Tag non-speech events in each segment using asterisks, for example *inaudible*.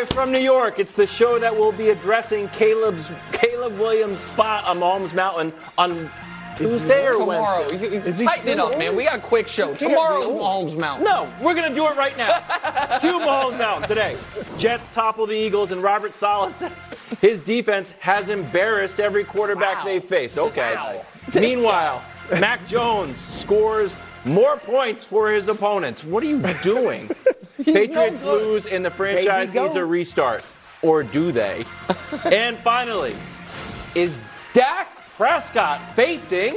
Live from New York, it's the show that will be addressing Caleb's Caleb Williams' spot on Mahomes Mountain on Tuesday or Tomorrow. Wednesday. You, you tighten it up, on? man. We got a quick show. Tomorrow's Mahomes Mountain. No, we're gonna do it right now. *laughs* Cue Mahomes Mountain today. Jets topple the Eagles, and Robert Saleh says his defense has embarrassed every quarterback Wow. they faced. Okay. Wow. *laughs* Meanwhile, Mac Jones scores more points for his opponents. What are you doing? *laughs* Patriots no lose, and the franchise needs a restart. Or do they? *laughs* and finally, is Dak Prescott facing?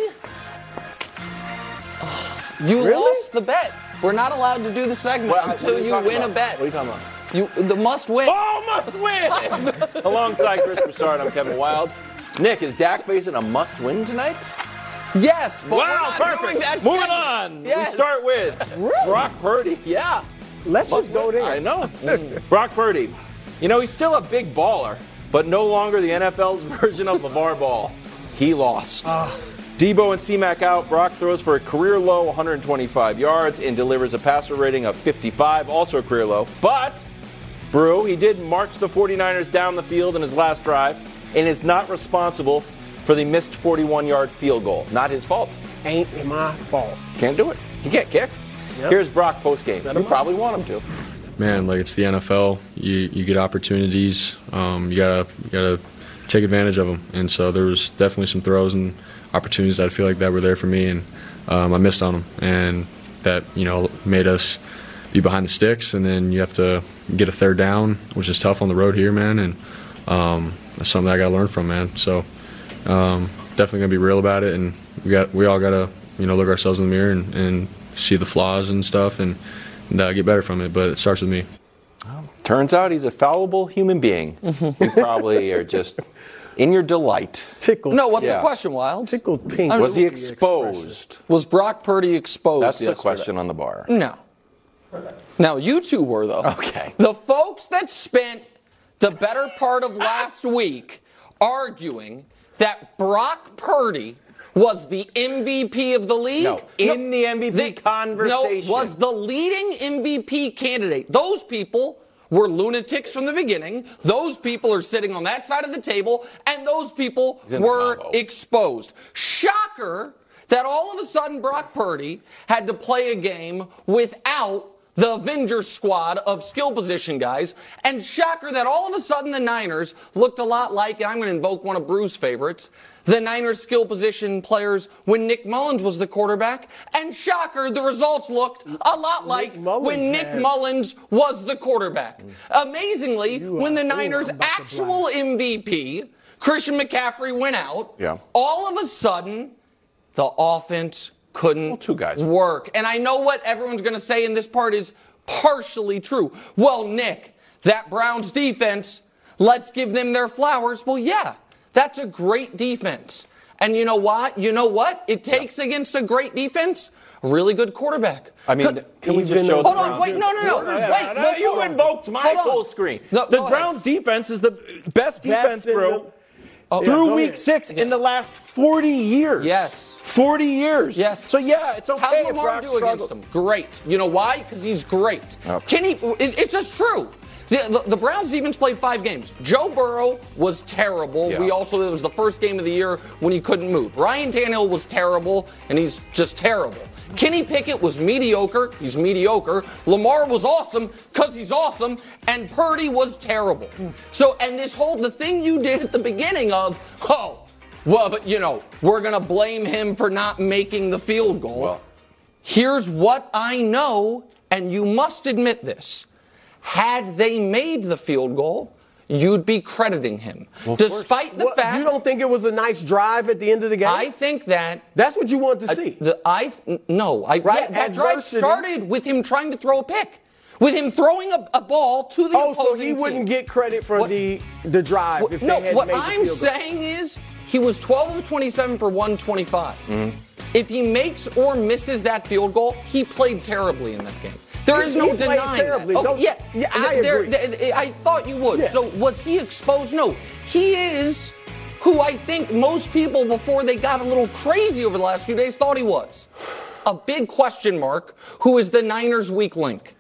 You Really? lost the bet. We're not allowed to do the segment What- until you talking win about? a bet. What are you talking about? You the must win. Oh, must win! *laughs* Alongside Chris Broussard, I'm Kevin Wildes. Nick, is Dak facing a must win tonight? Yes, wow, perfect. Moving on. Yes. We start with Brock Purdy. Yeah. Let's just go there. I know. Mm. Brock Purdy. You know, he's still a big baller, but no longer the NFL's *laughs* version of LaVar Ball. He lost. Ah. Debo and C-Mac out. Brock throws for a career low 125 yards and delivers a passer rating of 55, also a career low. But, Brew, he did march the 49ers down the field in his last drive and is not responsible for the missed 41 yard field goal. Not his fault. Ain't my fault. Can't do it. He can't kick. Here's Brock post game. You probably want him to. man, like it's the NFL. You you get opportunities. Um, you gotta you gotta take advantage of them. And so there was definitely some throws and opportunities that I feel like that were there for me, and um, I missed on them, and that you know made us be behind the sticks. And then you have to get a third down, which is tough on the road here, man. And um, that's something I got to learn from, man. So um, definitely gonna be real about it, and we got we all gotta you know look ourselves in the mirror and, and see the flaws and stuff, and, and uh, get better from it. But it starts with me. Turns out he's a fallible human being. *laughs* you probably are just in your delight. Tickled. No, what's Yeah. the question, Wild? Tickled pink. Was he would be the expression. exposed? Was Brock Purdy exposed? That's the yesterday? question on the bar. No. Now you two were though. Okay. The folks that spent the better part of last week arguing that Brock Purdy was the MVP of the league. No, in the MVP conversation. No, was the leading MVP candidate. Those people were lunatics from the beginning. Those people are sitting on that side of the table, and those people were exposed. Shocker that all of a sudden Brock Purdy had to play a game without the Avengers squad of skill position guys. And shocker that all of a sudden the Niners looked a lot like, and I'm going to invoke one of Bruce's favorites, the Niners skill position players when Nick Mullens was the quarterback. And shocker, the results looked a lot like Mullens when Nick had- Mullens was the quarterback. Amazingly, when the are- ooh, Niners' I'm about to actual MVP, Christian McCaffrey, went out, Yeah. all of a sudden, the offense couldn't Well, two guys. work. And I know what everyone's going to say in this part is partially true. Well, Nick, that Browns defense, let's give them their flowers. Well, yeah, that's a great defense. And you know what? You know what? It takes against a great defense really good quarterback. I mean, Could- can we just show the Hold on, Browns- wait, no, no, no, No, wait, no, no, you hold invoked my Hold full screen. No, the go ahead. Browns defense is the best defense, in bro, the- Oh, through go week ahead. six in the last 40 years. Yes. 40 years. Yes. So, yeah, it's okay How's if Brock do against struggled. him? Great. You know why? Because he's great. Okay. Can he? it- It's just true. The, the, the Browns defense played five games. Joe Burrow was terrible. Yeah. We also it was the first game of the year when he couldn't move. Ryan Tannehill was terrible, and he's just terrible. Kenny Pickett was mediocre. He's mediocre. Lamar was awesome because he's awesome, and Purdy was terrible. So, and this whole the thing you did at the beginning of oh. Well, but you know, we're going to blame him for not making the field goal. Well. Here's what I know, and you must admit this. Had they made the field goal, you'd be crediting him. Despite the What, fact you don't think it was a nice drive at the end of the game? I think that That's what you want to see. the, I no, I Right? yeah, that drive started with him trying to throw a pick, with him throwing a, a ball to the oh, so he team. wouldn't get credit for What- the the drive What- if no, they had what made the I'm field goal. saying is he was 12 of 27 for 125. Mm-hmm. If he makes or misses that field goal, he played terribly in that game. There He- is no denying terribly. that. Oh, yeah, yeah, I There- agree. there- I thought you would. Yeah. So was he exposed? No, he is who I think most people before they got a little crazy over the last few days thought he was. A big question mark. Who is the Niners' weak link?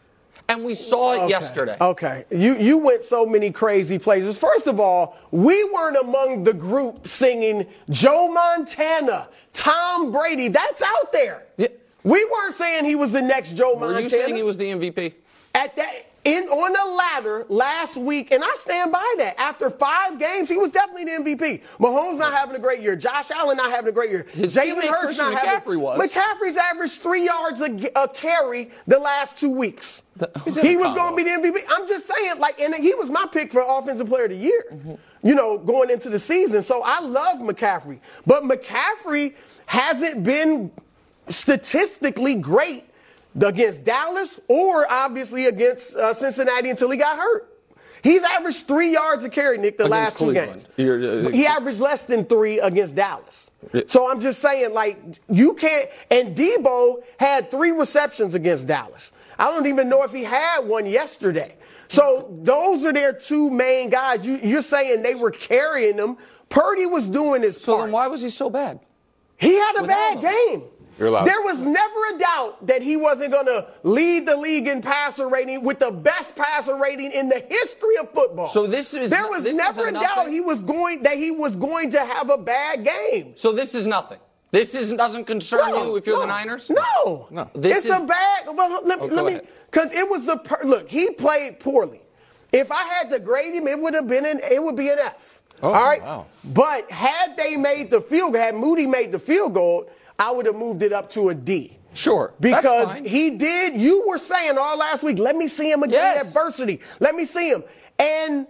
and we saw it Okay. yesterday. Okay. You you went so many crazy places. First of all, we weren't among the group singing Joe Montana, Tom Brady. That's out there. Yeah. We weren't saying he was the next Joe Montana. Were you saying he was the MVP? at that in on the ladder last week, and I stand by that. After five games, he was definitely the MVP. Mahomes not having a great year. Josh Allen not having a great year. Jalen Hurts not having. McCaffrey was. McCaffrey's averaged three yards a, a carry the last two weeks. In he was going to be the MVP. I'm just saying, like, and he was my pick for offensive player of the year. Mm-hmm. You know, going into the season. So I love McCaffrey, but McCaffrey hasn't been statistically great against Dallas or obviously against uh, Cincinnati until he got hurt. He's averaged three yards a carry, Nick, the last two Cleveland. games. You're, uh, he averaged less than three against Dallas. So I'm just saying, like, you can't. And Debo had three receptions against Dallas. I don't even know if he had one yesterday. So those are their two main guys. You, you're saying they were carrying them. Purdy was doing his So part. then why was he so bad? He had a Without bad him. game. You're allowed. There was never a doubt that he wasn't going to lead the league in passer rating with the best passer rating in the history of football. So this is- there was never a doubt he was going that he was going to have a bad game. So this is nothing. This is, doesn't concern you if you're the Niners? No, No. This it's is- a bad. Well, let, Oh, let me, because it was the per, look. He played poorly. If I had to grade him, it would have been an it would be an F. Oh, all right. wow. But had they made the field, had Moody made the field goal, I would have moved it up to a D. Sure. Because he did, you were saying all last week, let me see him again Yes. adversity. Let me see him. And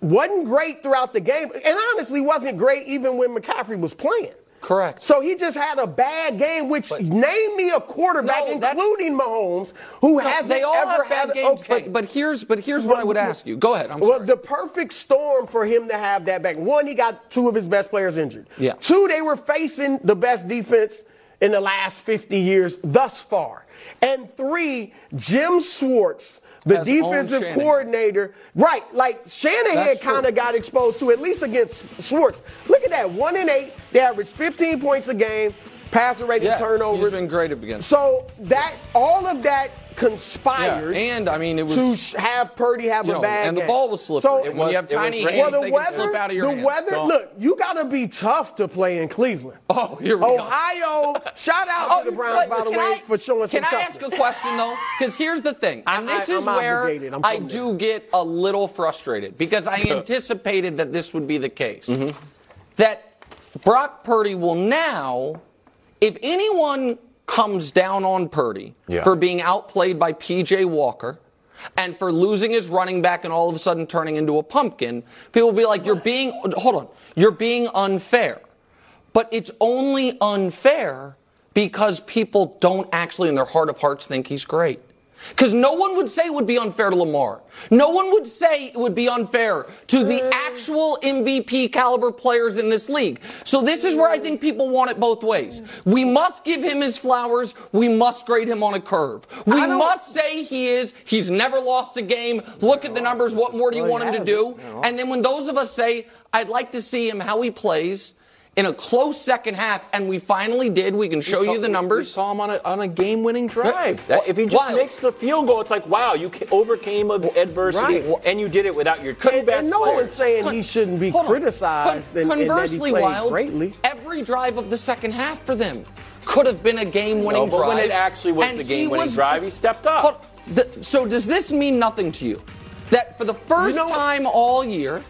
wasn't great throughout the game. And honestly, wasn't great even when McCaffrey was playing. Correct. So he just had a bad game, which name me a quarterback, No, including Mahomes, who hasn't they all ever have had games, okay. but, but here's but here's what I would ask you. Go ahead. I'm well, sorry. the perfect storm for him to have that back. One, he got two of his best players injured. Yeah. Two, they were facing the best defense in the last 50 years thus far. And three, Jim Schwartz, the defensive coordinator, right? Like Shanahan kind of got exposed to at least against Schwartz. Look at that, one and eight. They averaged 15 points a game, passer rating, yeah, turnovers. he's been great against. So that all of that yeah, conspired and I mean it was to sh- have Purdy have you a know, bad and the ball was slippery. So, and when was- you have tiny hands, well, the they weather, can slip out of your the hands. weather. So- Look, you got to be tough to play in Cleveland. *laughs* Oh, here we go. Ohio, shout out Oh, to the you- Browns, by the way, I- for showing some Can I ask a toughness. question though? Because here's the thing, and I- this I- is I'm where. I'm I from do get a little frustrated because I *laughs* anticipated that this would be the case. Mm-hmm. That Brock Purdy will now, if anyone comes down on Purdy Yeah. for being outplayed by PJ Walker. And for losing his running back and all of a sudden turning into a pumpkin, people will be like, you're being, hold on, you're being unfair. But it's only unfair because people don't actually, in their heart of hearts, think he's great. Because no one would say it would be unfair to Lamar. No one would say it would be unfair to the actual MVP caliber players in this league. So this is where I think people want it both ways. We must give him his flowers. We must grade him on a curve. We must say he is. He's never lost a game. Look at the numbers. What more do you want him to do? And then when those of us say, I'd like to see him how he plays in a close second half, and we finally did, we can show We saw- you the We numbers. saw him on a, on a game-winning drive. Right. That- if he just Wild. makes the field goal, it's like, wow, you overcame a- adversity, Right. and you did it without your two And, best and no players. one's saying he shouldn't be criticized Con- and, and that he conversely, played Wild, greatly. every drive of the second half for them could have been a game-winning No, but drive. when it actually was and the he game-winning was- drive, he stepped up. The- so does this mean nothing to you? That for the first You know time all year,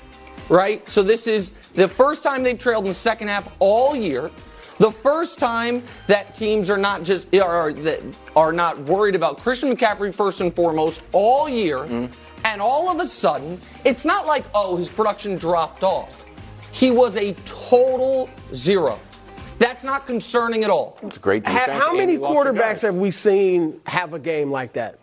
right? So this is the first time they've trailed in the second half all year. The first time that teams are not just are that are not worried about Christian McCaffrey first and foremost all year, Mm-hmm. and all of a sudden, it's not like oh his production dropped off. He was a total zero. That's not concerning at all. It's a great defense. how and many he lost your quarterbacks have we seen have a game like that?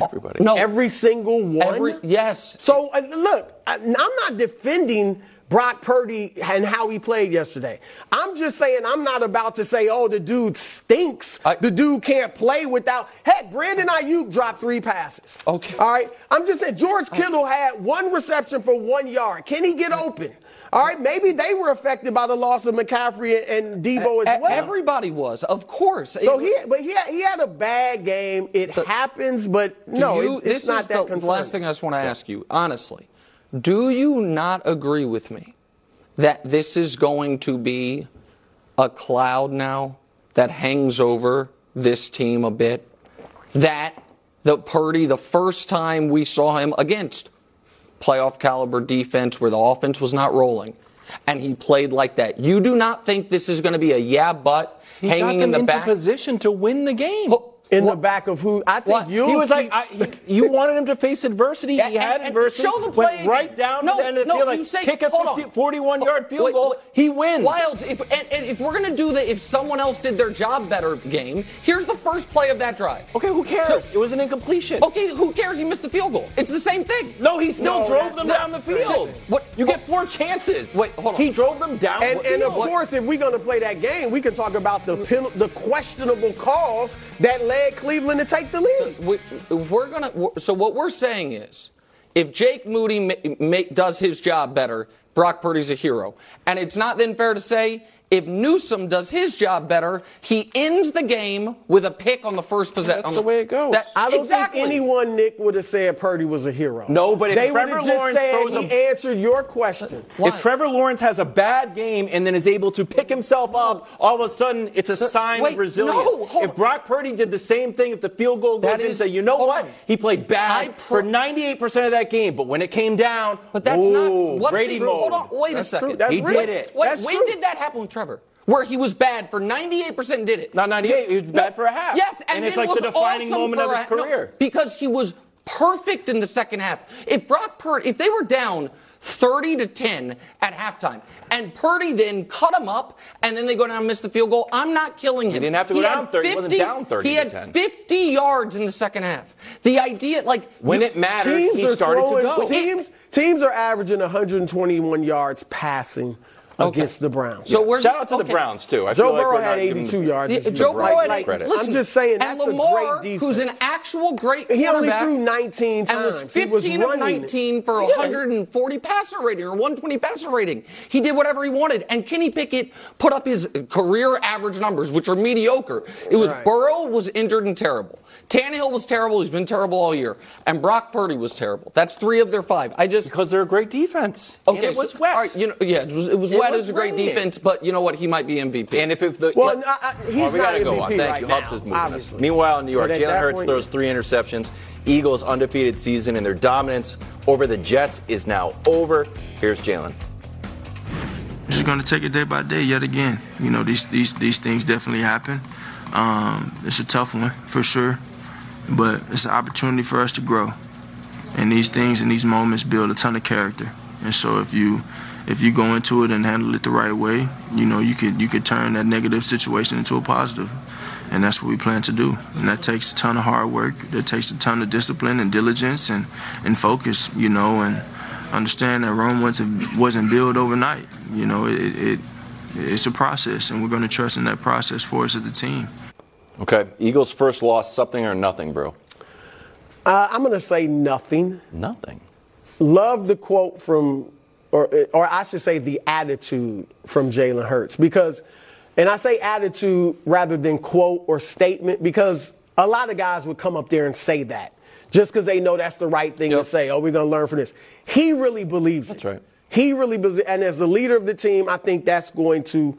Everybody. No, Every single one. every yes. So uh, look, I, I'm not defending Brock Purdy and how he played yesterday. I'm just saying I'm not about to say, oh, the dude stinks. I- the dude can't play without. Heck, Brandon Aiyuk dropped three passes. Okay. All right. I'm just saying George Kittle had one reception for one yard. Can he get open? All right, maybe they were affected by the loss of McCaffrey and Debo as well. Everybody was, of course. so he, but he had, he had a bad game. It happens, but no, you- it, it's this not is the concerning. last thing I just want to ask you, honestly. Do you not agree with me that this is going to be a cloud now that hangs over this team a bit? That the Purdy, the first time we saw him against playoff caliber defense where the offense was not rolling, and he played like that. You do not think this is going to be a yeah, but He hanging in the back? position to win the game. Ho- in the back of who I think What? you. He was like, I, he, you wanted him to face adversity. Yeah, he had and- and adversity. show the went play right down No, to the end of the no, field, like you say- kick a hold 50, 41 yard field Wait, goal. wait. he wins. Wildes, if, and, and if we're going to do the if someone else did their job better game, here's the first play of that drive. Okay, who cares? So- it was an incompletion. Okay, who cares? He missed the field goal. It's the same thing. No, he still No, drove them not down the the field. What? You get four chances. Wait, hold on. He drove them down And, the and of field. course, if we're going to play that game, we can talk about the pen, the questionable calls that led Cleveland to take the lead. We, we're gonna. So what we're saying is, if Jake Moody ma- ma- does his job better, Brock Purdy's a hero. And it's not then fair to say. If Newsome does his job better, he ends the game with a pick on the first possession. That's the way it goes. I don't exactly. think anyone, Nick, would have said Purdy was a hero. No, but if they would Trevor have just Lawrence said throws he a- answered your question. Why? If Trevor Lawrence has a bad game and then is able to pick himself up, all of a sudden it's a sign wait, of resilience. no, hold if on. Brock Purdy did the same thing, if the field goal goes That in, is- say, you know what? on. He played bad pro- for 98% of that game, but when it came down, But that's ooh, not. What's Brady the, mode. Hold on. Wait That's a second. true. That's He real. did it. Wait, That's when true. did that happen with Trevor? Where he was bad for 98% did it. Not 98. He was bad for a half. Yes, and, And it's then like the was defining awesome moment of his a- no, career. because he was perfect in the second half. If Brock Purdy, if they were down 30 to 10 at halftime, and Purdy then cut him up, and then they go down and miss the field goal, I'm not killing him. He didn't have to go had down 30. He wasn't down 30 He to had 10. 50 yards in the second half. The idea, like When you- it mattered, Teams he are started throwing, to go. Teams, teams are averaging 121 yards passing against the Browns. So we're Shout just- out to the okay. Browns, too. I Joe feel like Burrow we're had not giving 82 the- yards. Yeah, this year. Joe Burrow had like, credit. I'm just saying that's and a Lamar, great defense. who's an actual great He only quarterback, threw 19 and was times. He was 15 of running. 19 for Yeah. 140 passer rating or 120 passer rating. He did whatever he wanted, and Kenny Pickett put up his career average numbers, which are mediocre. It was Right. Burrow was injured and terrible. Tannehill was terrible. He's been terrible all year, and Brock Purdy was terrible. That's three of their five. I just Because they're a great defense. okay. And it was so- wet. all right, you know, yeah, it was, it was It wet was as a great raining. defense, but you know what? He might be MVP. And if, if the Well, let- I- I- he's Oh, we not gotta go on. Thank right you. now, Hubs is moving us. obviously. Meanwhile, in New York, Jalen that Hurts point- throws three interceptions. Eagles undefeated season, and their dominance over the Jets is now over. Here's Jalen. just gonna take it day by day yet again. You know, these these these things definitely happen. Um, it's a tough one for sure, but it's an opportunity for us to grow. And these things and these moments build a ton of character. And so if you if you go into it and handle it the right way, you know you could you could turn that negative situation into a positive. And that's what we plan to do. And that takes a ton of hard work. That takes a ton of discipline and diligence and, and focus, you know, and understand that Rome wasn't, wasn't built overnight. You know, it, it it's a process, and we're going to trust in that process for us as a team. Okay, Eagles' first loss, something or nothing, bro. Uh, I'm going to say nothing. Nothing. Love the quote from, or, or I should say the attitude from Jalen Hurts because, and I say attitude rather than quote or statement because a lot of guys would come up there and say that just because they know that's the right thing to say. Oh, we're going to learn from this. He really believes That's it. right. He really believes. And as the leader of the team, I think that's going to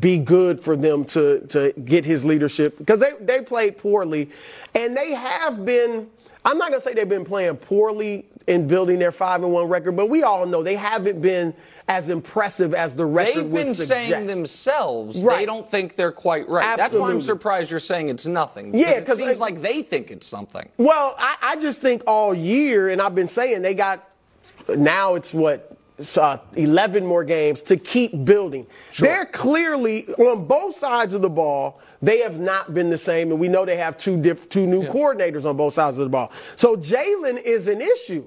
be good for them to, to get his leadership because they, they played poorly and they have been I'm not gonna say they've been playing poorly in building their five and one record, but we all know they haven't been as impressive as the record They've been saying themselves they don't think they're quite right. That's why I'm surprised you're saying it's nothing. Yeah, because 'cause it seems I- like they think it's something. Well, I, I just think all year, and I've been saying they got now it's what uh, 11 more games to keep building. They're clearly on both sides of the ball. They have not been the same, and we know they have two diff- two new coordinators on both sides of the ball. So Jalen is an issue.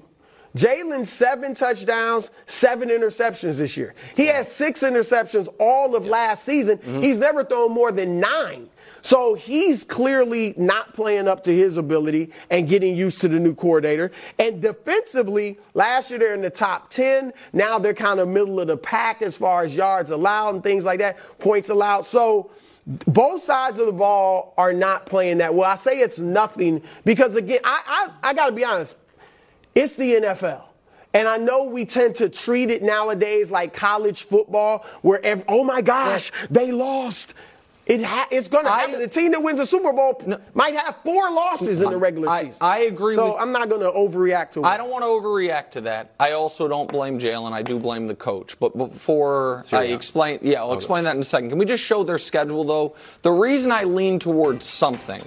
Jalen seven touchdowns, seven interceptions this year. He has six interceptions all of last season. Mm-hmm. He's never thrown more than nine. So he's clearly not playing up to his ability and getting used to the new coordinator. And defensively, last year they're in the top 10. Now they're kind of middle of the pack as far as yards allowed and things like that, points allowed. So both sides of the ball are not playing that well. I say it's nothing because, again, I, I, I got to be honest, it's the NFL. And I know we tend to treat it nowadays like college football, where, every, oh my gosh, they lost. It ha- it's going to happen. The team that wins the Super Bowl no, might have four losses in the regular I, season. I agree. So with, I'm not going to overreact to it. I don't want to overreact to that. I also don't blame Jalen. I do blame the coach. But before sure, I yeah. explain, yeah, I'll okay. explain that in a second. Can we just show their schedule though? The reason I lean towards something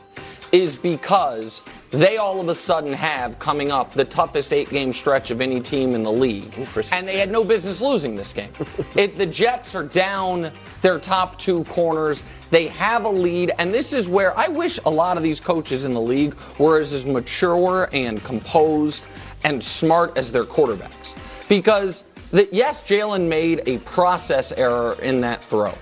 is because they all of a sudden have coming up the toughest eight game stretch of any team in the league. And they had no business losing this game. *laughs* it, the Jets are down their top two corners. They have a lead. And this is where I wish a lot of these coaches in the league were as, as mature and composed and smart as their quarterbacks. Because, the, yes, Jalen made a process error in that throw,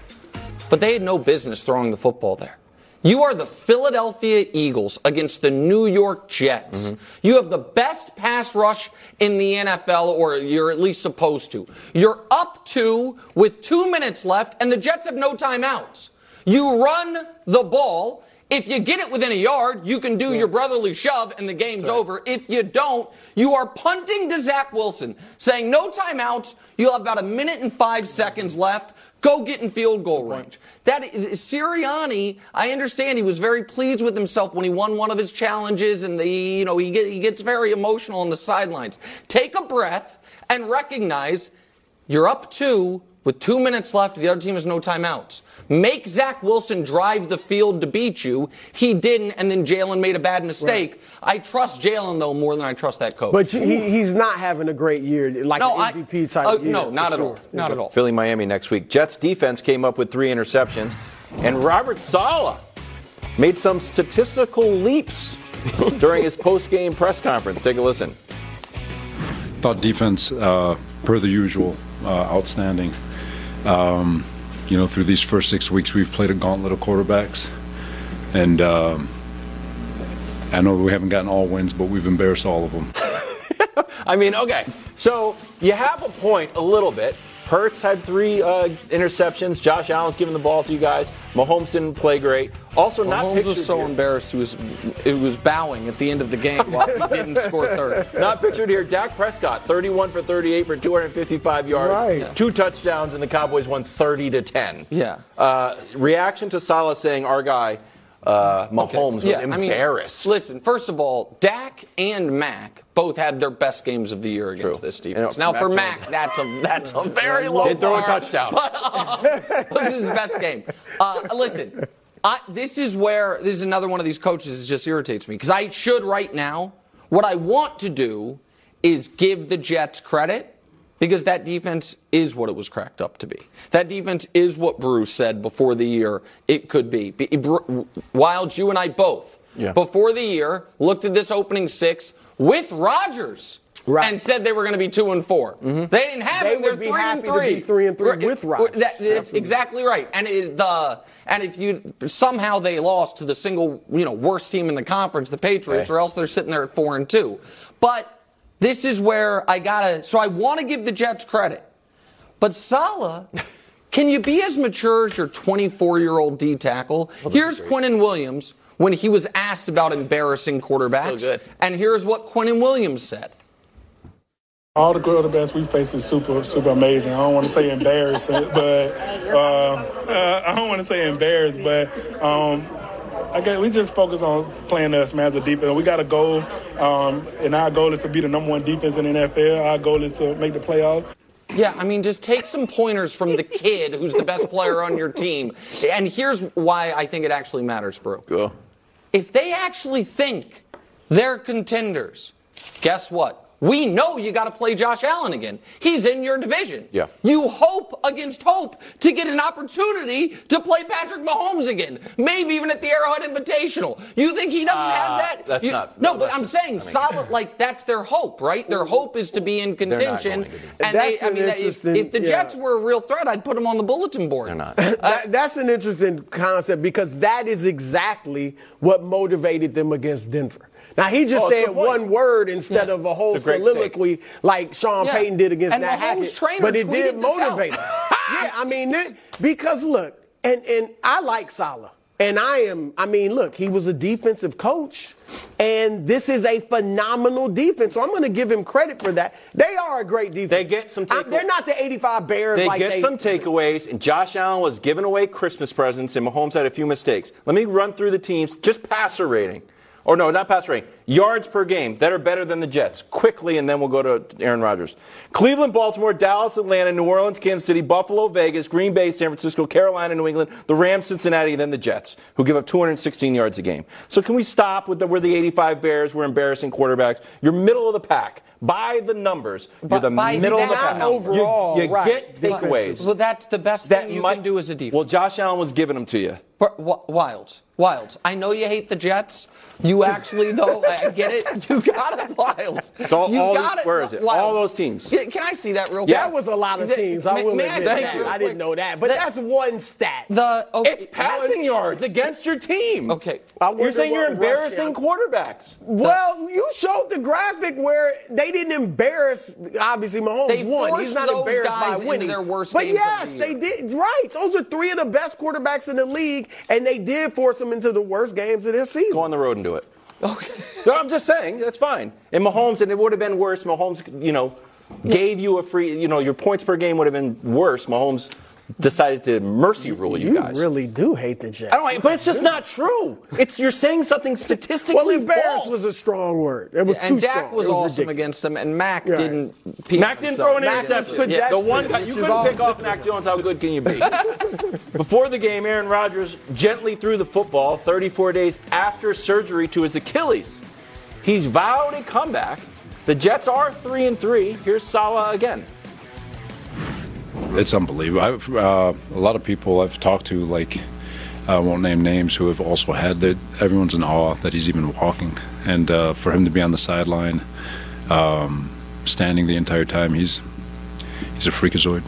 but they had no business throwing the football there. You are the Philadelphia Eagles against the New York Jets. Mm-hmm. You have the best pass rush in the NFL, or you're at least supposed to. You're up two with two minutes left, and the Jets have no timeouts. You run the ball. If you get it within a yard, you can do yeah. your brotherly shove and the game's right. over. If you don't, you are punting to Zach Wilson, saying no timeouts. You'll have about a minute and five seconds left. Go get in field goal range. That Sirianni, I understand he was very pleased with himself when he won one of his challenges, and the you know he, get, he gets very emotional on the sidelines. Take a breath and recognize you're up two with two minutes left. The other team has no timeouts. Make Zach Wilson drive the field to beat you. He didn't, and then Jalen made a bad mistake. Right. I trust Jalen though more than I trust that coach. But he, he's not having a great year, like no, an MVP type uh, year. No, not at sure. all. Not at all. Philly, Miami next week. Jets defense came up with three interceptions, and Robert Saleh made some statistical leaps *laughs* during his post-game press conference. Take a listen. Thought defense, uh, per the usual, uh, outstanding. Um, you know, through these first six weeks, we've played a gauntlet of quarterbacks, and um, I know we haven't gotten all wins, but we've embarrassed all of them. *laughs* I mean, okay, so you have a point a little bit. Hurts had three uh, interceptions. Josh Allen's giving the ball to you guys. Mahomes didn't play great. Also, Mahomes not Mahomes was so here. embarrassed he was it was bowing at the end of the game while he *laughs* didn't score third. Not pictured here. Dak Prescott, 31 for 38 for 255 yards, right. yeah. two touchdowns, and the Cowboys won 30 to 10. Yeah. Uh, reaction to Saleh saying our guy uh, Mahomes okay. yeah, was embarrassed. I mean, listen, first of all, Dak and Mac both had their best games of the year against True. this defense. now, Mac for Mac, Jones. that's a that's a *laughs* very low Did throw a touchdown. But, uh, this is his best game. Uh, listen, I, this is where this is another one of these coaches that just irritates me because I should right now. What I want to do is give the Jets credit because that defense is what it was cracked up to be. That defense is what Bruce said before the year it could be. Wildes, you and I both, yeah. before the year, looked at this opening six with Rodgers. Right. And said they were going to be two and 4 mm-hmm. They didn't have they it. They're three and three. three and three with Rodgers. That, that's exactly right. And it, the and if you somehow they lost to the single you know worst team in the conference, the Patriots, or else they're sitting there at four and two. But this is where I gotta. So I want to give the Jets credit, but Saleh. *laughs* Can you be as mature as your 24 year old D tackle? Well, here's Quinnen Williams when he was asked about embarrassing quarterbacks. So and here's what Quinnen Williams said. All the quarterbacks we face is super, super amazing. I don't want to say embarrassed, *laughs* but uh, uh, I don't want to say embarrassed, but um, I guess we just focus on playing us, man, as a defense. We got a goal, um, and our goal is to be the number one defense in the NFL. Our goal is to make the playoffs. Yeah, I mean, just take some pointers from the kid who's the best player on your team. And here's why I think it actually matters, bro. Go. If they actually think they're contenders, guess what? We know you got to play Josh Allen again. He's in your division. Yeah. You hope against hope to get an opportunity to play Patrick Mahomes again. Maybe even at the Arrowhead Invitational. You think he doesn't Uh, have that? that's You- not- No, no, but I'm saying I mean- solid. *laughs* Like that's their hope, right? Their hope is to be in not contention. going to be. And That's they, I an mean, that- if, interesting- if the yeah. Jets were a real threat, I'd put them on the bulletin board. They're not. That- that's an interesting concept because that is exactly what motivated them against Denver. Now he just Oh, said one word instead Yeah. of a whole a great soliloquy like Sean Yeah. Payton did against And Nat Mahomes' Hackett. trainer But it did tweeted this out. motivate him. *laughs* yeah, I mean, it- because look, and and I like Saleh. And I am, I mean, look, he was a defensive coach, and this is a phenomenal defense. So I'm going to give him credit for that. They are a great defense. They get some I- take- They're not the 85 Bears They like get they, some takeaways, and Josh Allen was giving away Christmas presents, and Mahomes had a few mistakes. Let me run through the teams, just passer rating. Or no, not passer rating. Yards per game that are better than the Jets. Quickly, and then we'll go to Aaron Rodgers. Cleveland, Baltimore, Dallas, Atlanta, New Orleans, Kansas City, Buffalo, Vegas, Green Bay, San Francisco, Carolina, New England, the Rams, Cincinnati, and then the Jets, who give up 216 yards a game. So can we stop with the we're the 85 Bears, we're embarrassing quarterbacks. You're middle of the pack. By the numbers, you're the by middle of the pack. number. You- Overall, you, right. get takeaways. Well, that's the best thing you can do as a defense. Well, Josh Allen was giving them to you. But Wildes, Wildes. I know you hate the Jets. You actually, though, *laughs* I get it. *laughs* You got it, Wildes. It's all- you all got these- it, where is it? Wildes. All those teams. Yeah, Can I see that real quick? That was a lot of teams. I will admit see that. real I didn't know that, but The- that's one stat. the okay, It's passing yards against your team. Okay. You're saying you're what rush embarrassing quarterbacks. Well, you showed the graphic where they didn't embarrass. Obviously, Mahomes They won. forced He's not those embarrassed guys by into winning. their worst but games of yes, the they did. Right. Those are three of the best quarterbacks in the league, and they did force them into the worst games of their season. Go on the road and do it. Okay. Oh. *laughs* No, I'm just saying that's fine. And Mahomes, and it would have been worse. Mahomes, you know, gave you a free. You know, your points per game would have been worse. Mahomes decided to mercy rule you, You guys. really do hate the Jets. I don't. But it's just not true. It's you're saying something statistically well, embarrassed false. was a strong word. It was too strong. And Dak strong. was It awesome against them, and Mac Right. didn't. pee Mac didn't throw an Mac interception. pedestrian, The one guy you couldn't pick off Mac Jones. How good can you be? Before the game, Aaron Rodgers gently threw the football 34 days after surgery to his Achilles. He's vowed a comeback. The Jets are three and three. Here's Saleh again. It's unbelievable. I've, uh, a lot of people I've talked to, like, I won't name names, who have also had that. Everyone's in awe that he's even walking, and uh, for him to be on the sideline, um, standing the entire time, he's he's a freakazoid.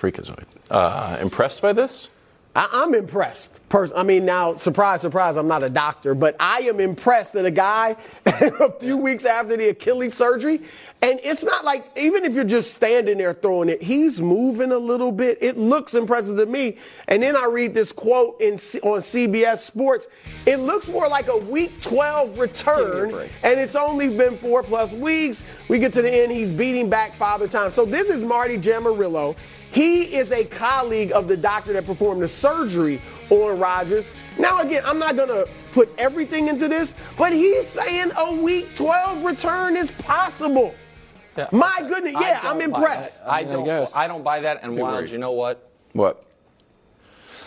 Freakazoid. Uh, impressed by this? I, I'm impressed. Pers- I mean, now, surprise, surprise, I'm not a doctor, but I am impressed that a guy *laughs* a few weeks after the Achilles surgery, and it's not like, even if you're just standing there throwing it, he's moving a little bit. It looks impressive to me. And then I read this quote in, C- on CBS Sports. It looks more like a week 12 return, and it's only been four plus weeks. We get to the end, he's beating back father time. So this is Marty Jaramillo. He is a colleague of the doctor that performed the surgery on Rodgers. Now, again, I'm not going to put everything into this, but he's saying a week 12 return is possible. Yeah. My goodness, yeah, I'm impressed. that. I I don't. guess. I don't buy that. And Be Wildes, worried. you know what? What?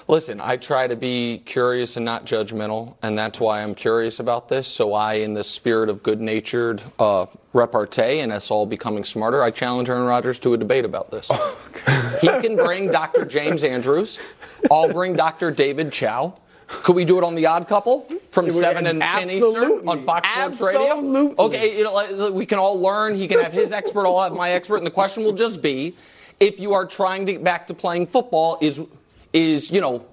Listen, I try to be curious and not judgmental, and that's why I'm curious about this. So I, in the spirit of good-natured uh, repartee and us all becoming smarter, I challenge Aaron Rodgers to a debate about this. Oh, he can bring Dr. James Andrews. I'll bring Dr. David Chao. Could we do it on the Odd Couple from seven and ten Eastern on Fox Sports Radio? Okay, you know, like, we can all learn. He can have his expert. I'll have my expert, and the question will just be: if you are trying to get back to playing football, is is you know,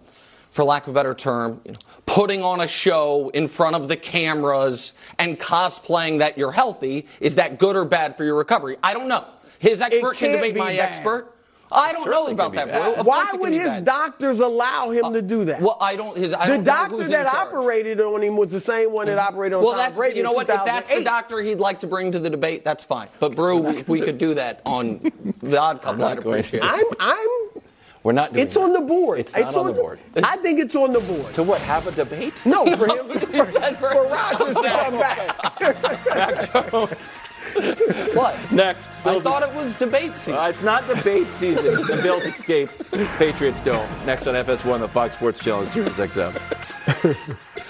for lack of a better term, you know, putting on a show in front of the cameras and cosplaying that you're healthy, is that good or bad for your recovery? I don't know. His expert can debate be my bad. expert. I don't know about that, be bro. Why course it can would his bad. doctors allow him to do that? Well, I don't. His I the don't doctor that operated on him was the same one that mm-hmm. operated on Well, Tom that's Brady you know what. If that's the doctor he'd like to bring to the debate, that's fine. But Brew, *laughs* if we could do that on the Odd Couple, I'd appreciate it. I'm, I'm We're not doing It's on the board. It's not on the board. I think it's on the board. To what? Have a debate? No, *laughs* for him, for, for- for Rodgers to come back. *laughs* What? Next. I thought is- it was debate season. Uh, it's not debate season. the Bills escape. Patriots don't. Next on FS1, the Fox Sports Channel, Sirius XM. *laughs*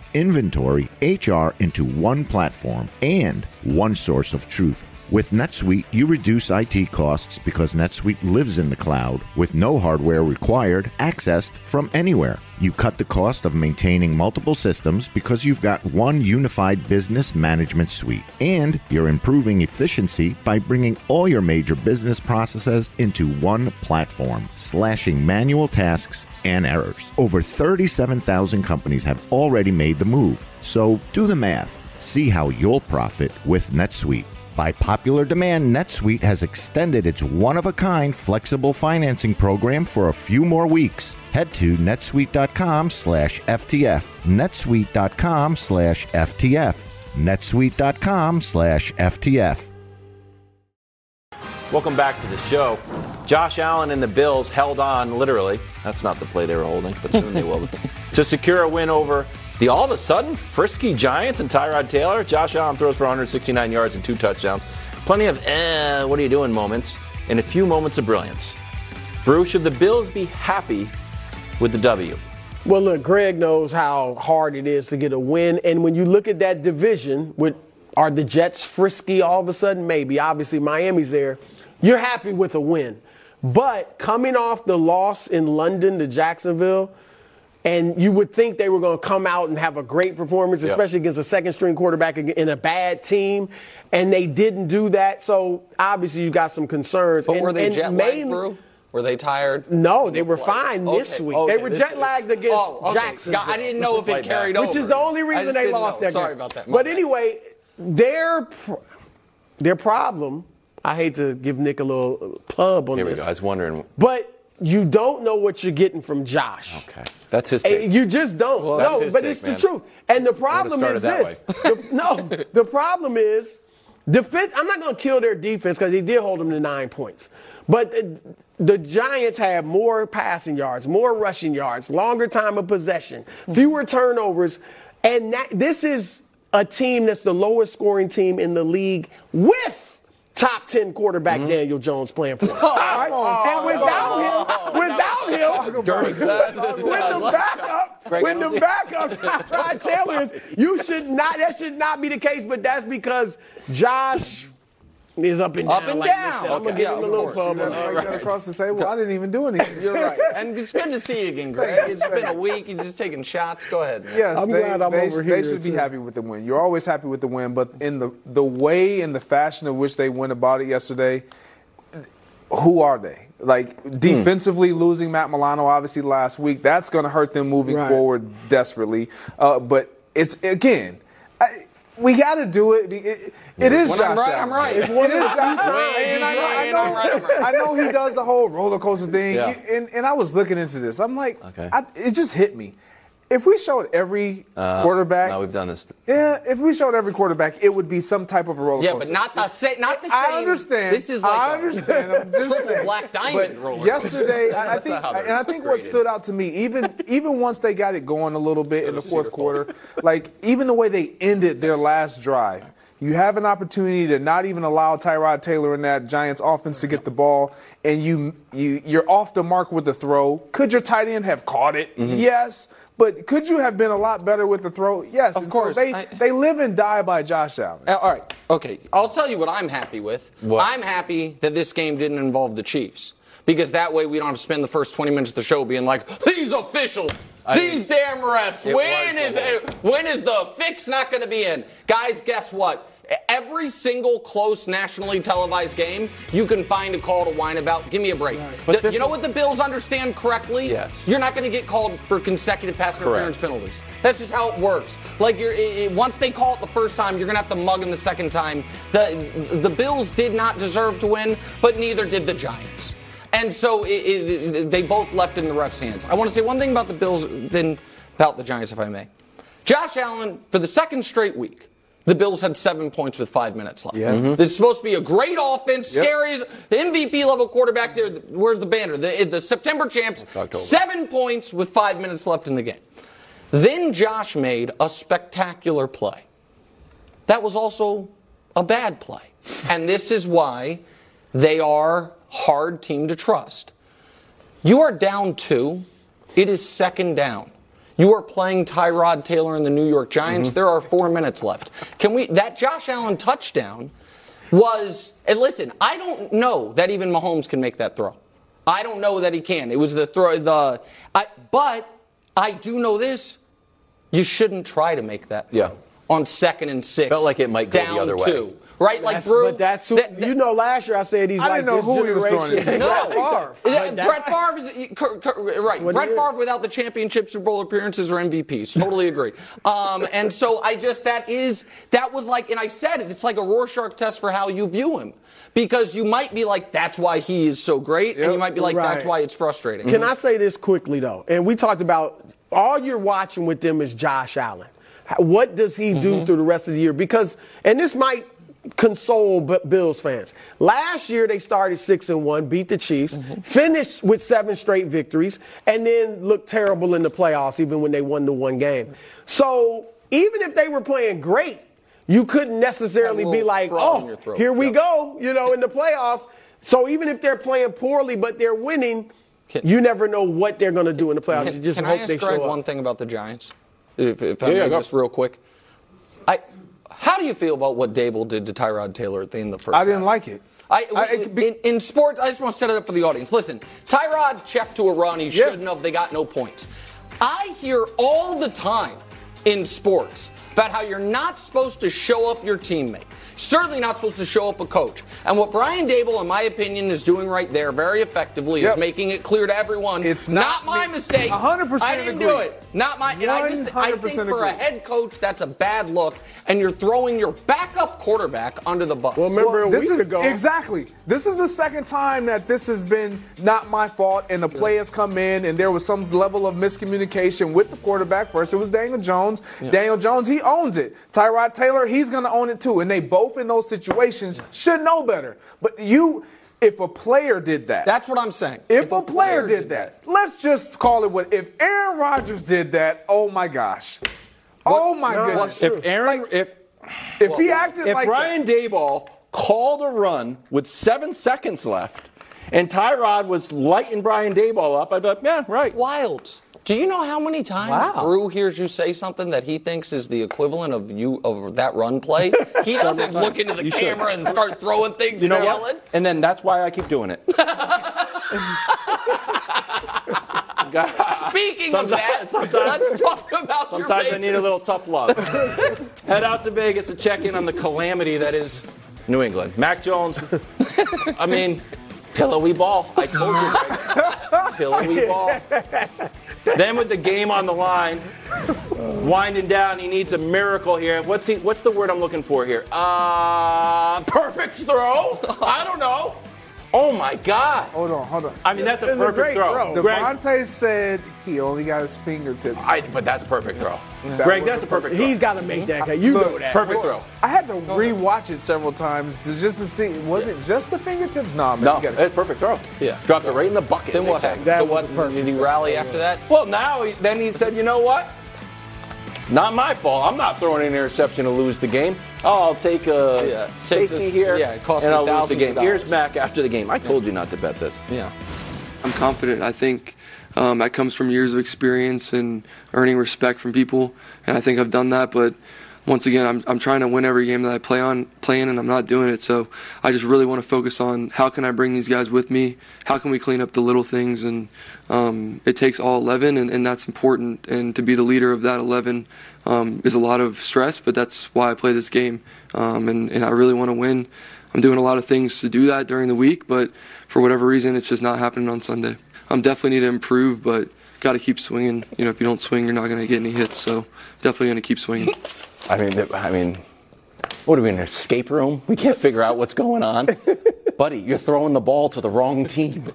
inventory, HR into one platform and one source of truth. With NetSuite, you reduce IT costs because NetSuite lives in the cloud with no hardware required, accessed from anywhere. You cut the cost of maintaining multiple systems because you've got one unified business management suite. And you're improving efficiency by bringing all your major business processes into one platform, slashing manual tasks and errors. Over 37,000 companies have already made the move. So do the math. See how you'll profit with NetSuite. By popular demand, NetSuite has extended its one of a kind flexible financing program for a few more weeks. Head to netsuite.com slash FTF. netsuite.com slash FTF. netsuite.com slash FTF. Welcome back to the show. Josh Allen and the Bills held on literally. That's not the play they were holding, but soon they will. *laughs* to secure a win over the all of a sudden frisky Giants and Tyrod Taylor. Josh Allen throws for 169 yards and two touchdowns. Plenty of eh, what are you doing moments and a few moments of brilliance. Bruce, should the Bills be happy with the W? Well, look, Greg knows how hard it is to get a win. And when you look at that division, with are the Jets frisky all of a sudden? Maybe. Obviously, Miami's there. You're happy with a win. But coming off the loss in London to Jacksonville, and you would think they were going to come out and have a great performance, especially against a second string quarterback in a bad team, and they didn't do that. So obviously, you got some concerns. But and, were they jet lagged? Were they tired? No, they were fine Okay, this week. okay, they were jet lagged against Oh, okay. Jacksonville. God, I didn't know if it carried that. over. which is the only reason they lost know. that Sorry game. about that. My But bad. anyway, their their problem. I hate to give Nick a little pub on Here we this, go. I was wondering. but you don't know what you're getting from Josh. Okay, that's his take. You just don't. that's no, his but take, it's man. the truth. And the problem is this. The- no, *laughs* the problem is defense. I'm not going to kill their defense because he did hold them to nine points. But uh, the, Giants have more passing yards, more rushing yards, longer time of possession, fewer turnovers, and that, this is a team that's the lowest scoring team in the league with. Top 10 quarterback Daniel Jones playing for. him. *laughs* All right? and without him, without him, when the backup, *laughs* when the backup Tyrod Taylor is, you should not. That should not be the case. But that's because Josh is up and down. Up and like down. this. I'm gonna Okay. give Yeah, him a little course. pub. You on. Right across the table. I didn't even do anything. You're right. And it's good to see you again, Greg. It's been a week. You're just taking shots. Go ahead. Man. Yes, I'm they, glad I'm they, over they here, They should be happy with the win. You're always happy with the win, but in the the way and the fashion in which they went about it yesterday, who are they? Like defensively losing Matt Milano obviously last week, that's going to hurt them moving Right. forward desperately. Uh, but it's again, I, we got to do it. It, it is When Josh I'm right, Allen. I'm right. It's one of Josh When Allen. And I know- I know- right, I'm right. I know he does the whole roller coaster thing, Yeah. And, and I was looking into this. I'm like, Okay. I, it just hit me. If we showed every uh, quarterback, No, we've done this. yeah, if we showed every quarterback, it would be some type of a roller coaster. Yeah, but not the same. Not the same. I understand. This is like I a understand. I'm *laughs* just triple saying. black diamond But roller coaster. yesterday, I, I think, and I think what stood out to me, even *laughs* even once they got it going a little bit in the fourth quarter, like even the way they ended their last drive. You have an opportunity to not even allow Tyrod Taylor in that Giants offense to get the ball, and you you you're off the mark with the throw. Could your tight end have caught it? Mm-hmm. Yes. But could you have been a lot better with the throw? Yes. Of And so course. they, I- they live and die by Josh Allen. Uh, All right. Okay. I'll tell you what I'm happy with. What? I'm happy that this game didn't involve the Chiefs. Because that way we don't have to spend the first 20 minutes of the show being like, these officials, these damn refs, when is when is the fix not going to be in? Guys, guess what? Every single close nationally televised game, you can find a call to whine about. Give me a break. But The- you know is- what the Bills understand correctly? Yes. You're not going to get called for consecutive pass interference Correct. penalties. That's just how it works. Like you're, i i- once they call it the first time, you're gonna have to mug them the second time. The the Bills did not deserve to win, but neither did the Giants. And so it, it, they both left in the refs' hands. I want to say one thing about the Bills, then about the Giants, if I may. Josh Allen, for the second straight week, the Bills had seven points with five minutes left. Yeah. Mhm. This is supposed to be a great offense, Yep. scary, the MVP level quarterback there. Where's the banner? The, the September champs, seven points with five minutes left in the game. Then Josh made a spectacular play. That was also a bad play. And this is why they are hard team to trust. You are down two. It is second down. You are playing Tyrod Taylor and the New York Giants. Mm-hmm. There are four minutes left. Can we? That Josh Allen touchdown was. And listen, I don't know that even Mahomes can make that throw. I don't know that he can. It was the throw. The. I, but I do know this. You shouldn't try to make that. Yeah. On second and six. Felt like it might go the other way. two. Right, like That's- Brew. but that's who, that- that- you know. Last year I said he's I like didn't know this who he was throwing it generation's no, *laughs* Brett Favre. Yeah, Brett Favre is cur- cur- right. Brett he. Favre without the championship Super Bowl appearances or MVPs. Totally agree. Um, and so I just that is that was like, and I said it. It's like a Rorschach test for how you view him, because you might be like, that's why he is so great, and you might be like, that's why it's frustrating. Can I say this quickly though? And we talked about all you're watching with them is Josh Allen. What does he do Mm-hmm. through the rest of the year? Because and this might console B- Bills fans. Last year they started six and one, beat the Chiefs, Mm-hmm. finished with seven straight victories, and then looked terrible in the playoffs, even when they won the one game. So even if they were playing great, you couldn't necessarily be like, oh, here we Yep. go, you know, in the playoffs. So even if they're playing poorly but they're winning, Can- you never know what they're going to do in the playoffs. Can, you just can hope I ask they Greg show one thing about the Giants? If, if I Yeah, yeah, may, go. just real quick. How do you feel about what Daboll did to Tyrod Taylor at the end of the first? I didn't half? like it. I, I- it be- in, in sports, I just want to set it up for the audience. Listen, Tyrod checked to a run. He Yeah. shouldn't have. They got no points. I hear all the time in sports about how you're not supposed to show up your teammate. Certainly not supposed to show up a coach. And what Brian Daboll, in my opinion, is doing right there very effectively Yep. is making it clear to everyone It's not, not my me. mistake. 100% I didn't agree. do it. Not my. And I just I think 100% for a head coach, that's a bad look. And you're throwing your backup quarterback under the bus. Well, remember a this week is, ago. Exactly. This is the second time that this has been not my fault, and the play has come in, and there was some level of miscommunication with the quarterback. First, it was Daniel Jones. Daniel Jones, he owns it. Tyrod Taylor, he's going to own it too. And they both in those situations should know better. But you, if a player did that, That's what I'm saying. if, a player, did that, let's just call it what. If Aaron Rodgers did that, oh my gosh. oh my goodness. If Aaron, if if he acted if like Brian Daboll called a run with seven seconds left, and Tyrod was lighting Brian Daboll up, I'd be like, yeah, right. Wildes. Do you know how many times Wow. Brew hears you say something that he thinks is the equivalent of you of that run play? *laughs* He doesn't look into the You should. camera and start throwing things You know and what? And then that's why I keep doing it. *laughs* Speaking of that, Sometimes- let's talk about your Sometimes I need a little tough love. Head out to Vegas to check in on the calamity that is New England. Mac Jones, *laughs* I mean, pillowy ball. I told you, right? *laughs* pillowy ball. Then with the game on the line, winding down, he needs a miracle here. What's he? What's the word I'm looking for here? Uh, perfect throw. I don't know. Oh my God. Hold on, hold on. I mean, that's a It's a perfect great throw. throw. Greg, DeVante said he only got his fingertips. I, but that's a perfect throw. That Greg, that's a a perfect throw. He's got to make that. You know that. perfect throw. I had to rewatch it several times to just to see. Was it just the fingertips? Nah, man. No, you gotta- it's perfect throw. Yeah. Dropped it right in the bucket. Then what say. happened? That so was what? Did he rally after that? Well, now he, then he said, you know what? Not my fault. I'm not throwing an interception to lose the game. Oh, I'll take a Yeah, safety us- here, yeah, it costs and me I'll lose the game. Here's. Mac after the game. I told you not to bet this. Yeah. I'm confident. I think um, that comes from years of experience and earning respect from people, and I think I've done that. But once again, I'm, I'm trying to win every game that I play on, playing, and I'm not doing it. So I just really want to focus on how can I bring these guys with me? How can we clean up the little things? And um, it takes all 11, and, and that's important. And to be the leader of that 11 um, is a lot of stress, but that's why I play this game. Um, and, and I really want to win. I'm doing a lot of things to do that during the week, but for whatever reason, it's just not happening on Sunday. I'm definitely need to improve, but got to keep swinging. You know, if you don't swing, you're not going to get any hits. So definitely going to keep swinging. I mean, I mean, what are we in an escape room? We can't figure out what's going on. *laughs* buddy, you're throwing the ball to the wrong team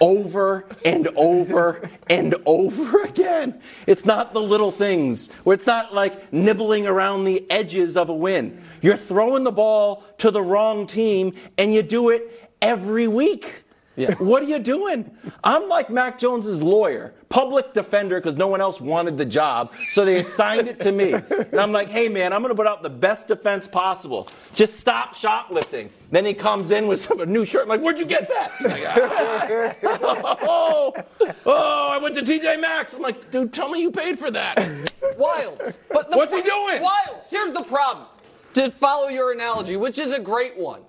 over and over and over again. It's not the little things where it's not like nibbling around the edges of a win. You're throwing the ball to the wrong team and you do it every week. Yeah. *laughs* What are you doing? I'm like Mac Jones's lawyer, public defender, because no one else wanted the job, so they assigned it to me. And I'm like, hey man, I'm going to put out the best defense possible. Just stop shoplifting. Then he comes in with some a new shirt. I'm like, where'd you get that? Like, ah. oh, oh, I went to TJ Maxx. I'm like, dude, tell me you paid for that. Wild. But the What's he doing? Wild. Here's the problem. To follow your analogy, which is a great one.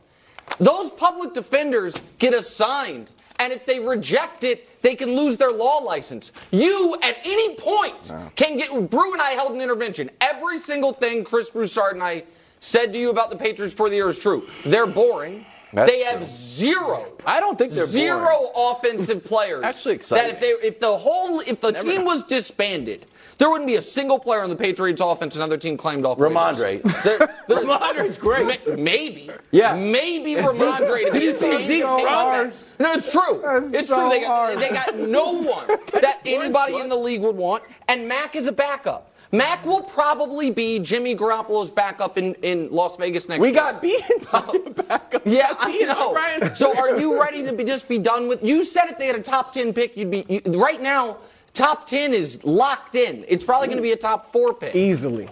Those public defenders get assigned, and if they reject it, they can lose their law license. You, at any point, can get. Brew and I held an intervention. Every single thing Chris Broussard and I said to you about the Patriots for the year is true. They're boring. That's they have true. zero. I don't think they're zero offensive players. Actually exciting. That if they, if the whole, if the team was disbanded, there wouldn't be a single player on the Patriots offense another team claimed off. Rhamondre. waivers. There- there- *laughs* Rhamondre's great. Ma- maybe. Yeah. Maybe Rhamondre. to Did be you see Zeke's of hard? No, it's true. That's it's so true. They got, they got no *laughs* one that anybody in the league would want, and Mac is a backup. Mac will probably be Jimmy Garoppolo's backup in, in Las Vegas next We year. got beaten by a oh. backup. Yeah, I Beaten by know. Brian So are you ready to be, just be done with? You said if they had a top ten pick, you'd be. You, right now, top ten is locked in. It's probably going to be a top four pick. Easily.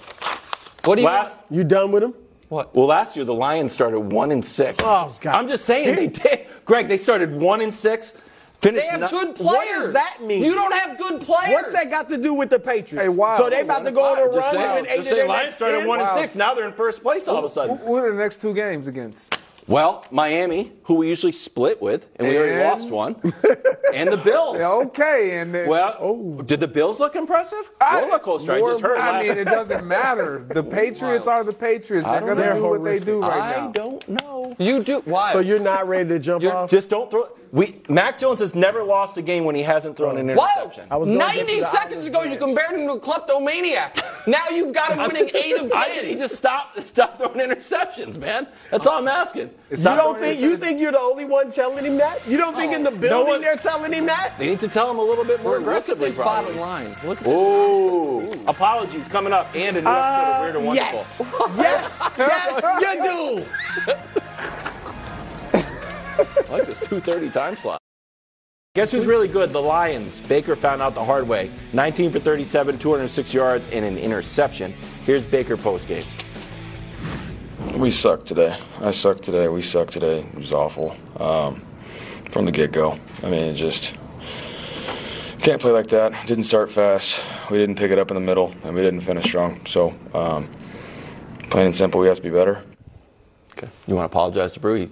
What do you? Last, You done with him? what? well, last year the Lions started one and six. Oh, God. I'm just saying they did. Greg, they started one and six. Finished They have not- good players. What does that mean? You don't have good players. What's that got to do with the Patriots? Hey, wow. So they about to go on a Just run saying, and eight just saying Lions started 10? one and Wow. six. Now they're in first place all of a sudden. Who are the next two games against? Well, Miami, who we usually split with, and we already lost one, *laughs* and the Bills. Okay, and then, Well, oh. did the Bills look impressive? I- Roller coaster. I just heard I last. mean, it doesn't *laughs* matter. The Patriots are the Patriots. They're going to do what they do right I now. I don't know. You do. Why? So you're not ready to jump off? Just don't throw. We Mac Jones has never lost a game when he hasn't thrown an Wow. interception. I was 90 seconds ago, you compared him to a kleptomaniac. Now you've got him *laughs* winning 8 of 10. He just stopped *laughs* stop throwing interceptions, man. That's all I'm asking. You don't think you think you're the only one telling him that? You don't think in the building one- they're telling him that? They need to tell him a little bit more Look at aggressively. this probably. bottom line. Look at this. Ooh, apologies coming up and a new episode of Weird and Uh, Wonderful. yes, *laughs* yes, yes, you do. I like this 2:30 time slot. Guess who's really good? The Lions. Baker found out the hard way. 19 for 37, 206 yards, and an interception. Here's Baker postgame. We sucked today. I sucked today. We sucked today. It was awful um, from the get go. I mean, it just can't play like that. Didn't start fast. We didn't pick it up in the middle, and we didn't finish strong. So, um, plain and simple, we have to be better. Okay. You want to apologize to Brew? He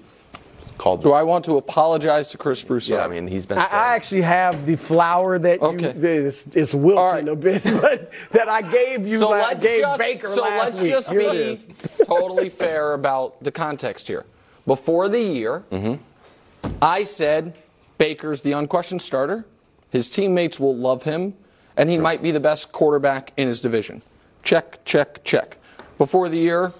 called. Do I want to apologize to Chris Broussard? Yeah, I mean he's been. I, I actually have the flower that you, Okay. that is, it's wilting right. a bit, *laughs* but that I gave you. so la- let's gave just, Baker so last let's week. just be *laughs* totally fair about the context here. Before the year, mm-hmm. I said Baker's the unquestioned starter. His teammates will love him, and he might be the best quarterback in his division. Check, check, check. Before the year,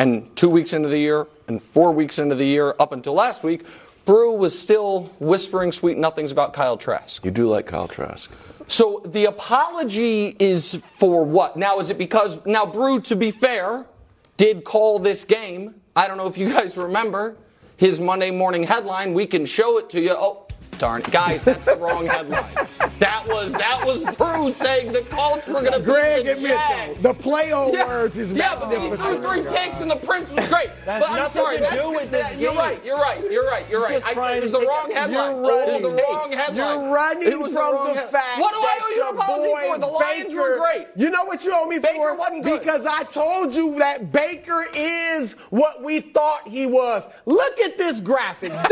and two weeks into the year, and four weeks into the year, up until last week, Brew was still whispering sweet nothings about Kyle Trask. you do like Kyle Trask. So the apology is for what? Now, is it because, now, Brew, to be fair, did call this game. I don't know if you guys remember his Monday morning headline. We can show it to you. Oh, darn. Guys, that's the wrong *laughs* headline. That was that was Brew saying the Colts were going to Greg beat the admit Jags. the play on Yeah, words is yeah, but then he threw three picks and the Prince was great. That has but I'm nothing sorry, to that's- do with this that- You're game. right. You're right. You're right. You're right. I, trying it was the wrong headline. You're running. It was the wrong headline. You're running It was from the, the fact What do I owe you an apology boy for? The Lions Baker, were great. You know what you owe me Baker for? wasn't good. Because I told you that Baker is what we thought he was. Look at this graphic. *laughs*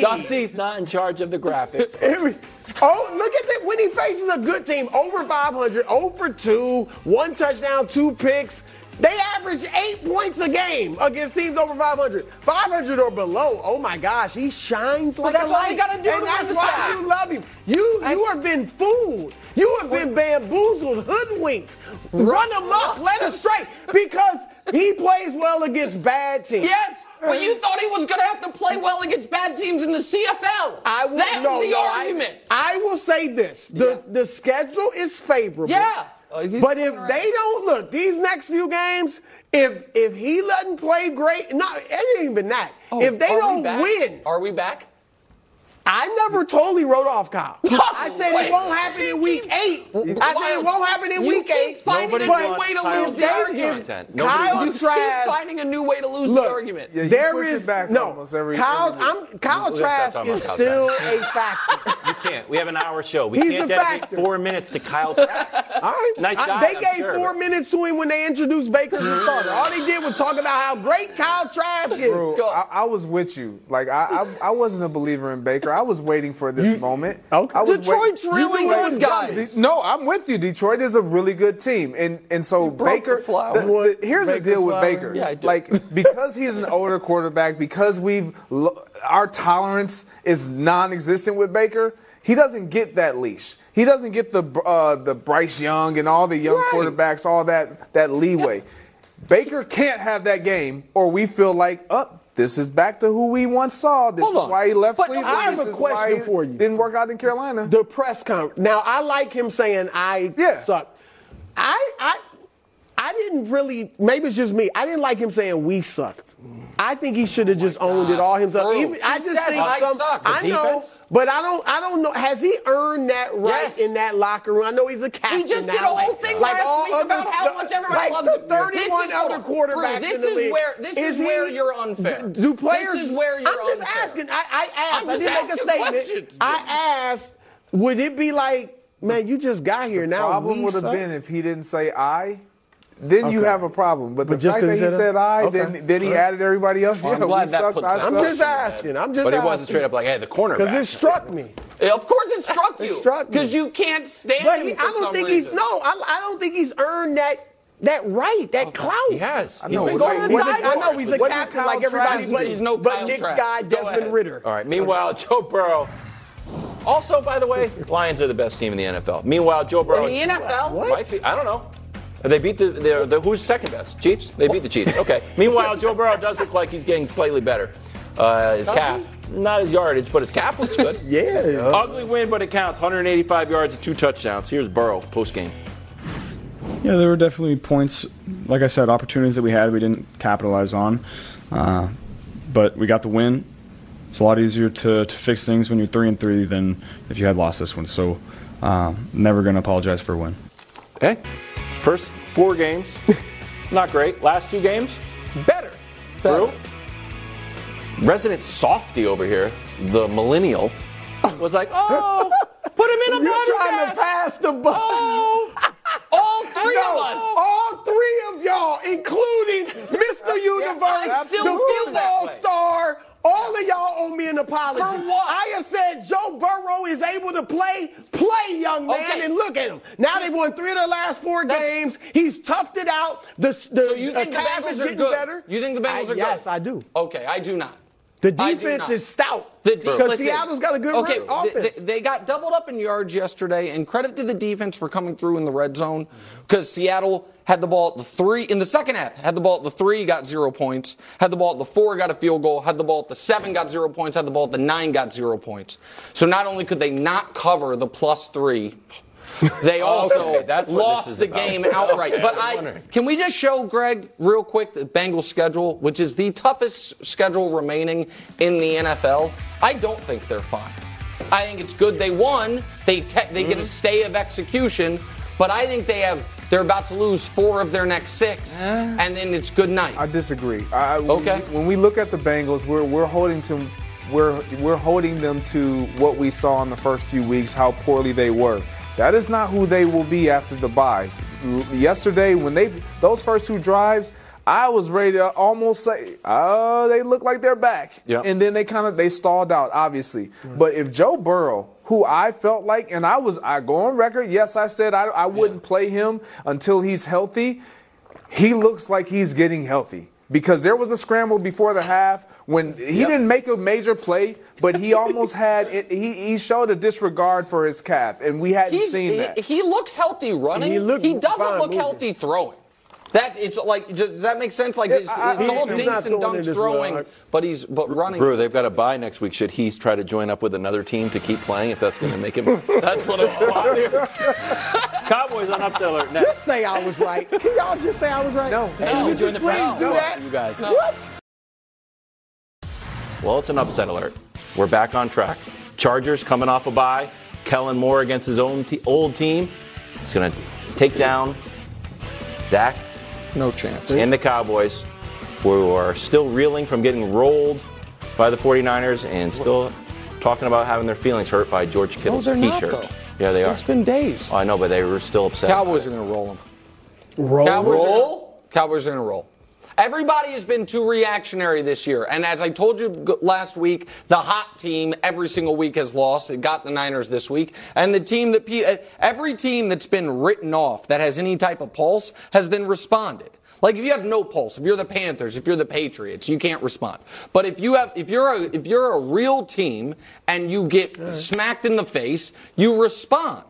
Dusty. Dusty's not in charge of the graphics. *laughs* Oh, look at that. When he faces a good team, over 500, 0 for 2, one touchdown, two picks. They average eight points a game against teams over 500. 500 or below, oh my gosh, he shines like But that's a all you gotta do and to that's why sack. you love him. You you have been fooled. You have been bamboozled, hoodwinked, run amok, led astray because he plays well against bad teams. Yes. But you thought he was going to have to play well against bad teams in the CFL. I will, that no, was the no, argument. I, will say this: the the schedule is favorable. Yeah. Uh, but if doing right. they don't look these next few games, if if he doesn't play great, not it ain't even that. Oh, if they don't win, are we back? I never totally wrote off Kyle. *laughs* I said Wait. it won't happen in week eight. I said it won't happen in You week keep eight. finding Nobody a new way to Kyle's lose the argument. content. Kyle You keep Trask- finding a new way to lose Look, the argument. Yeah, you there push it is back no every- Kyle. every. I'm, Kyle Trask is Kyle still a factor. *laughs* You can't. We have an hour show. We He's can't dedicate four minutes to Kyle Trask. *laughs* All right. Nice I- they I'm gave sure, four but- minutes to him when they introduced Baker as the starter. All they did was talk about how great Kyle Trask is. Bro, I, I was with you. Like I, I, I wasn't a believer in Baker. I was waiting for this moment. Okay. I was Detroit's wait- really You good, think- guys. No, I'm with you. Detroit is a really good team, and and so Baker. the the- the- here's the deal with flower? Baker. Yeah, I do. Like *laughs* because he's an older quarterback, because we've our tolerance is non-existent with Baker. He doesn't get that leash. He doesn't get the uh, the Bryce Young and all the young Right. quarterbacks all that that leeway. Baker can't have that game, or we feel like, up. This is back to who we once saw. This Hold is on. why he left But Cleveland. I have This a is question for you. Didn't work out in Carolina. The press conference. Now I like him saying I Yeah. suck. I I I didn't really. Maybe it's just me. I didn't like him saying we sucked. I think he should have oh just owned it all himself. Bro, Even- I just think I some, suck. I know, defense? but I don't. I don't know. Has he earned that right Yes. in that locker room? I know he's a captain. He just now, did a whole like- thing like last all week other- about how much everyone like loves the him. 31 This is- other quarterbacks This in the is league. where- this is he- where you're unfair. d- Do players? This is where you're I'm just unfair. asking. I, I asked. I'm didn't make a statement. questions. I asked. Would it be like, man, you just got here now? problem would have been if he didn't say I. Then you have a problem. But, But the just fact that 'cause he he said said? I, Okay. then then he added everybody else. Well, I'm glad that sucked, puts I us- I'm just asking. I'm just. But it wasn't straight up like, hey, the cornerback. Because it struck me. Yeah, Of course it struck you. It struck me. Because you can't stand But him he, for I don't some think reason. he's no. I, I don't think he's earned that that right, that clout. He has. I He's know, been going like- to He's the a, I know he's a What did captain like everybody, but. He's no but Kyle Nick's Trask. guy Desmond. Ridder. All right. Meanwhile, Joe Burrow. Also, by the way, Lions are the best team in the NFL. Meanwhile, Joe Burrow. In the NFL? What? Might be, I don't know. They beat the, the, the who's second best? Chiefs. They beat the Chiefs. Okay. *laughs* Meanwhile, Joe Burrow does look like he's getting slightly better. Uh, his Does calf, not his yardage, but his calf looks good. *laughs* Yeah. Ugly win, but it counts. 185 yards and two touchdowns. Here's Burrow post game. Yeah, there were definitely points, like I said, opportunities that we had we didn't capitalize on. Uh, but we got the win. It's a lot easier to, to fix things when you're three and three than if you had lost this one. So, uh, never going to apologize for a win. Okay. First four games, *laughs* not great. Last two games, better. Brew. Resident softy over here, the millennial, *laughs* was like, oh, put him in a You're body trying cast. to pass the buck. Oh, *laughs* All three No, of us. all three of y'all, including Mr. Universe, still the football star. All of y'all owe me an apology. For what? I have said Joe Burrow is able to play, play, young man, Okay. and look at him. Now they've won three of their last four That's- games. He's toughed it out. The, the So you think the Bengals is are getting good? better. You think the Bengals I- are good? Yes, I do. Okay, I do not. The defense is stout. The de- because listen, Seattle's got a good okay, offense. th- They, got doubled up in yards yesterday, and credit to the defense for coming through in the red zone because Seattle had the ball at the three in the second half. Had the ball at the three, got zero points. Had the ball at the four, got a field goal. Had the ball at the seven, got zero points. Had the ball at the nine, got zero points. So not only could they not cover the plus three. They also Okay, lost the about. game outright. Okay, but I was I wondering. can we just show Greg real quick the Bengals schedule, which is the toughest schedule remaining in the NFL? I don't think they're fine. I think it's good they won. They te- they Mm-hmm. get a stay of execution, but I think they have they're about to lose four of their next six, and then it's good night. I disagree. I, Okay. When we look at the Bengals, we're we're holding to we're we're holding them to what we saw in the first few weeks, how poorly they were. That is not who they will be after the bye. Yesterday, when they those first two drives, I was ready to almost say, "Oh, they look like they're back." Yeah. And then they kind of they stalled out, obviously. But if Joe Burrow, who I felt like, and I was, I go on record. Yes, I said I, I wouldn't play him until he's healthy he looks like he's getting healthy because there was a scramble before the half when he didn't make a major play, but he almost had it, he, he showed a disregard for his calf, and we hadn't He's, seen he, that. he looks healthy running. He He, doesn't look moving. healthy throwing. That it's like does that make sense? Like it's, I- it's all he's dinks and throwing dunks as well. throwing, but he's but running. Brew, they've got a bye next week. Should he try to join up with another team to keep playing if that's going to make him? *laughs* That's what I'm. *laughs* Cowboys on upset alert next. Just say I was right. Can y'all just say I was right? No. Can you just please do that? You guys. What? Well, it's an upset alert. We're back on track. Chargers coming off a bye. Kellen Moore against his own te- old team. He's going to take down Dak No chance. and the Cowboys, who are still reeling from getting rolled by the 49ers and still talking about having their feelings hurt by George Kittle's they're not, T-shirt. though. Yeah, they are. It's been days. Oh, I know, but they were still upset. Cowboys are going to roll them. Roll. Cowboys Roll? gonna, Cowboys are going to roll. Everybody has been too reactionary this year. And as I told you last week, the hot team every single week has lost. It got the Niners this week. And the team that, uh, every team that's been written off that has any type of pulse has then responded. Like if you have no pulse, if you're the Panthers, if you're the Patriots, you can't respond. But if you have, if you're a, if you're a real team and you get smacked in the face, you respond.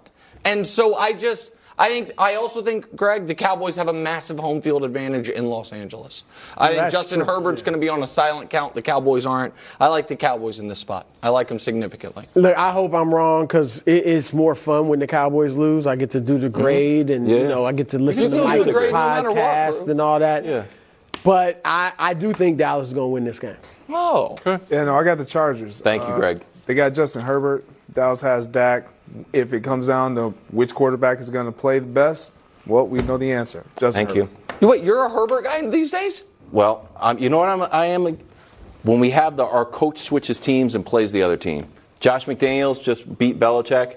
And so I just, I think, I also think, Greg, the Cowboys have a massive home field advantage in Los Angeles. I think That's Justin true, Herbert's going to be on a silent count. The Cowboys aren't. I like the Cowboys in this spot. I like them significantly. Look, I hope I'm wrong because it is more fun when the Cowboys lose. I get to do the grade, and Yeah. you know, I get to listen can to still Mike's the grade no what, podcast and all that. Yeah. But I, I do think Dallas is going to win this game. Oh. Yeah, no, I got the Chargers. Thank you, Uh, Greg. They got Justin Herbert. Dallas has Dak. If it comes down to which quarterback is going to play the best, well, we know the answer. Justin Thank you. Herbert. You Wait, you're a Herbert guy these days? Well, um, you know what I'm, I am? When we have the our coach switches teams and plays the other team. Josh McDaniels just beat Belichick.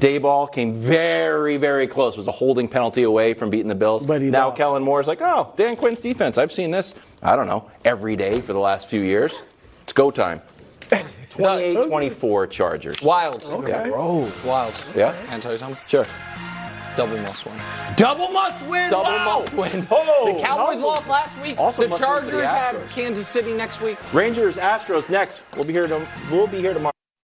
Daboll came very, very close. Was a holding penalty away from beating the Bills. But now lost. Kellen Moore's like, oh, Dan Quinn's defense. I've seen this. I don't know every day for the last few years. It's go time. 28-24 Chargers. Wildes. Okay. Wildes. Yeah. Can I tell you something? Sure. Double must win. Double must win. Double Wow. must win. *laughs* Oh. the Cowboys lost last week. Also the must win the Chargers have Kansas City next week. Rangers, Astros next. We'll be here. To, we'll be here tomorrow.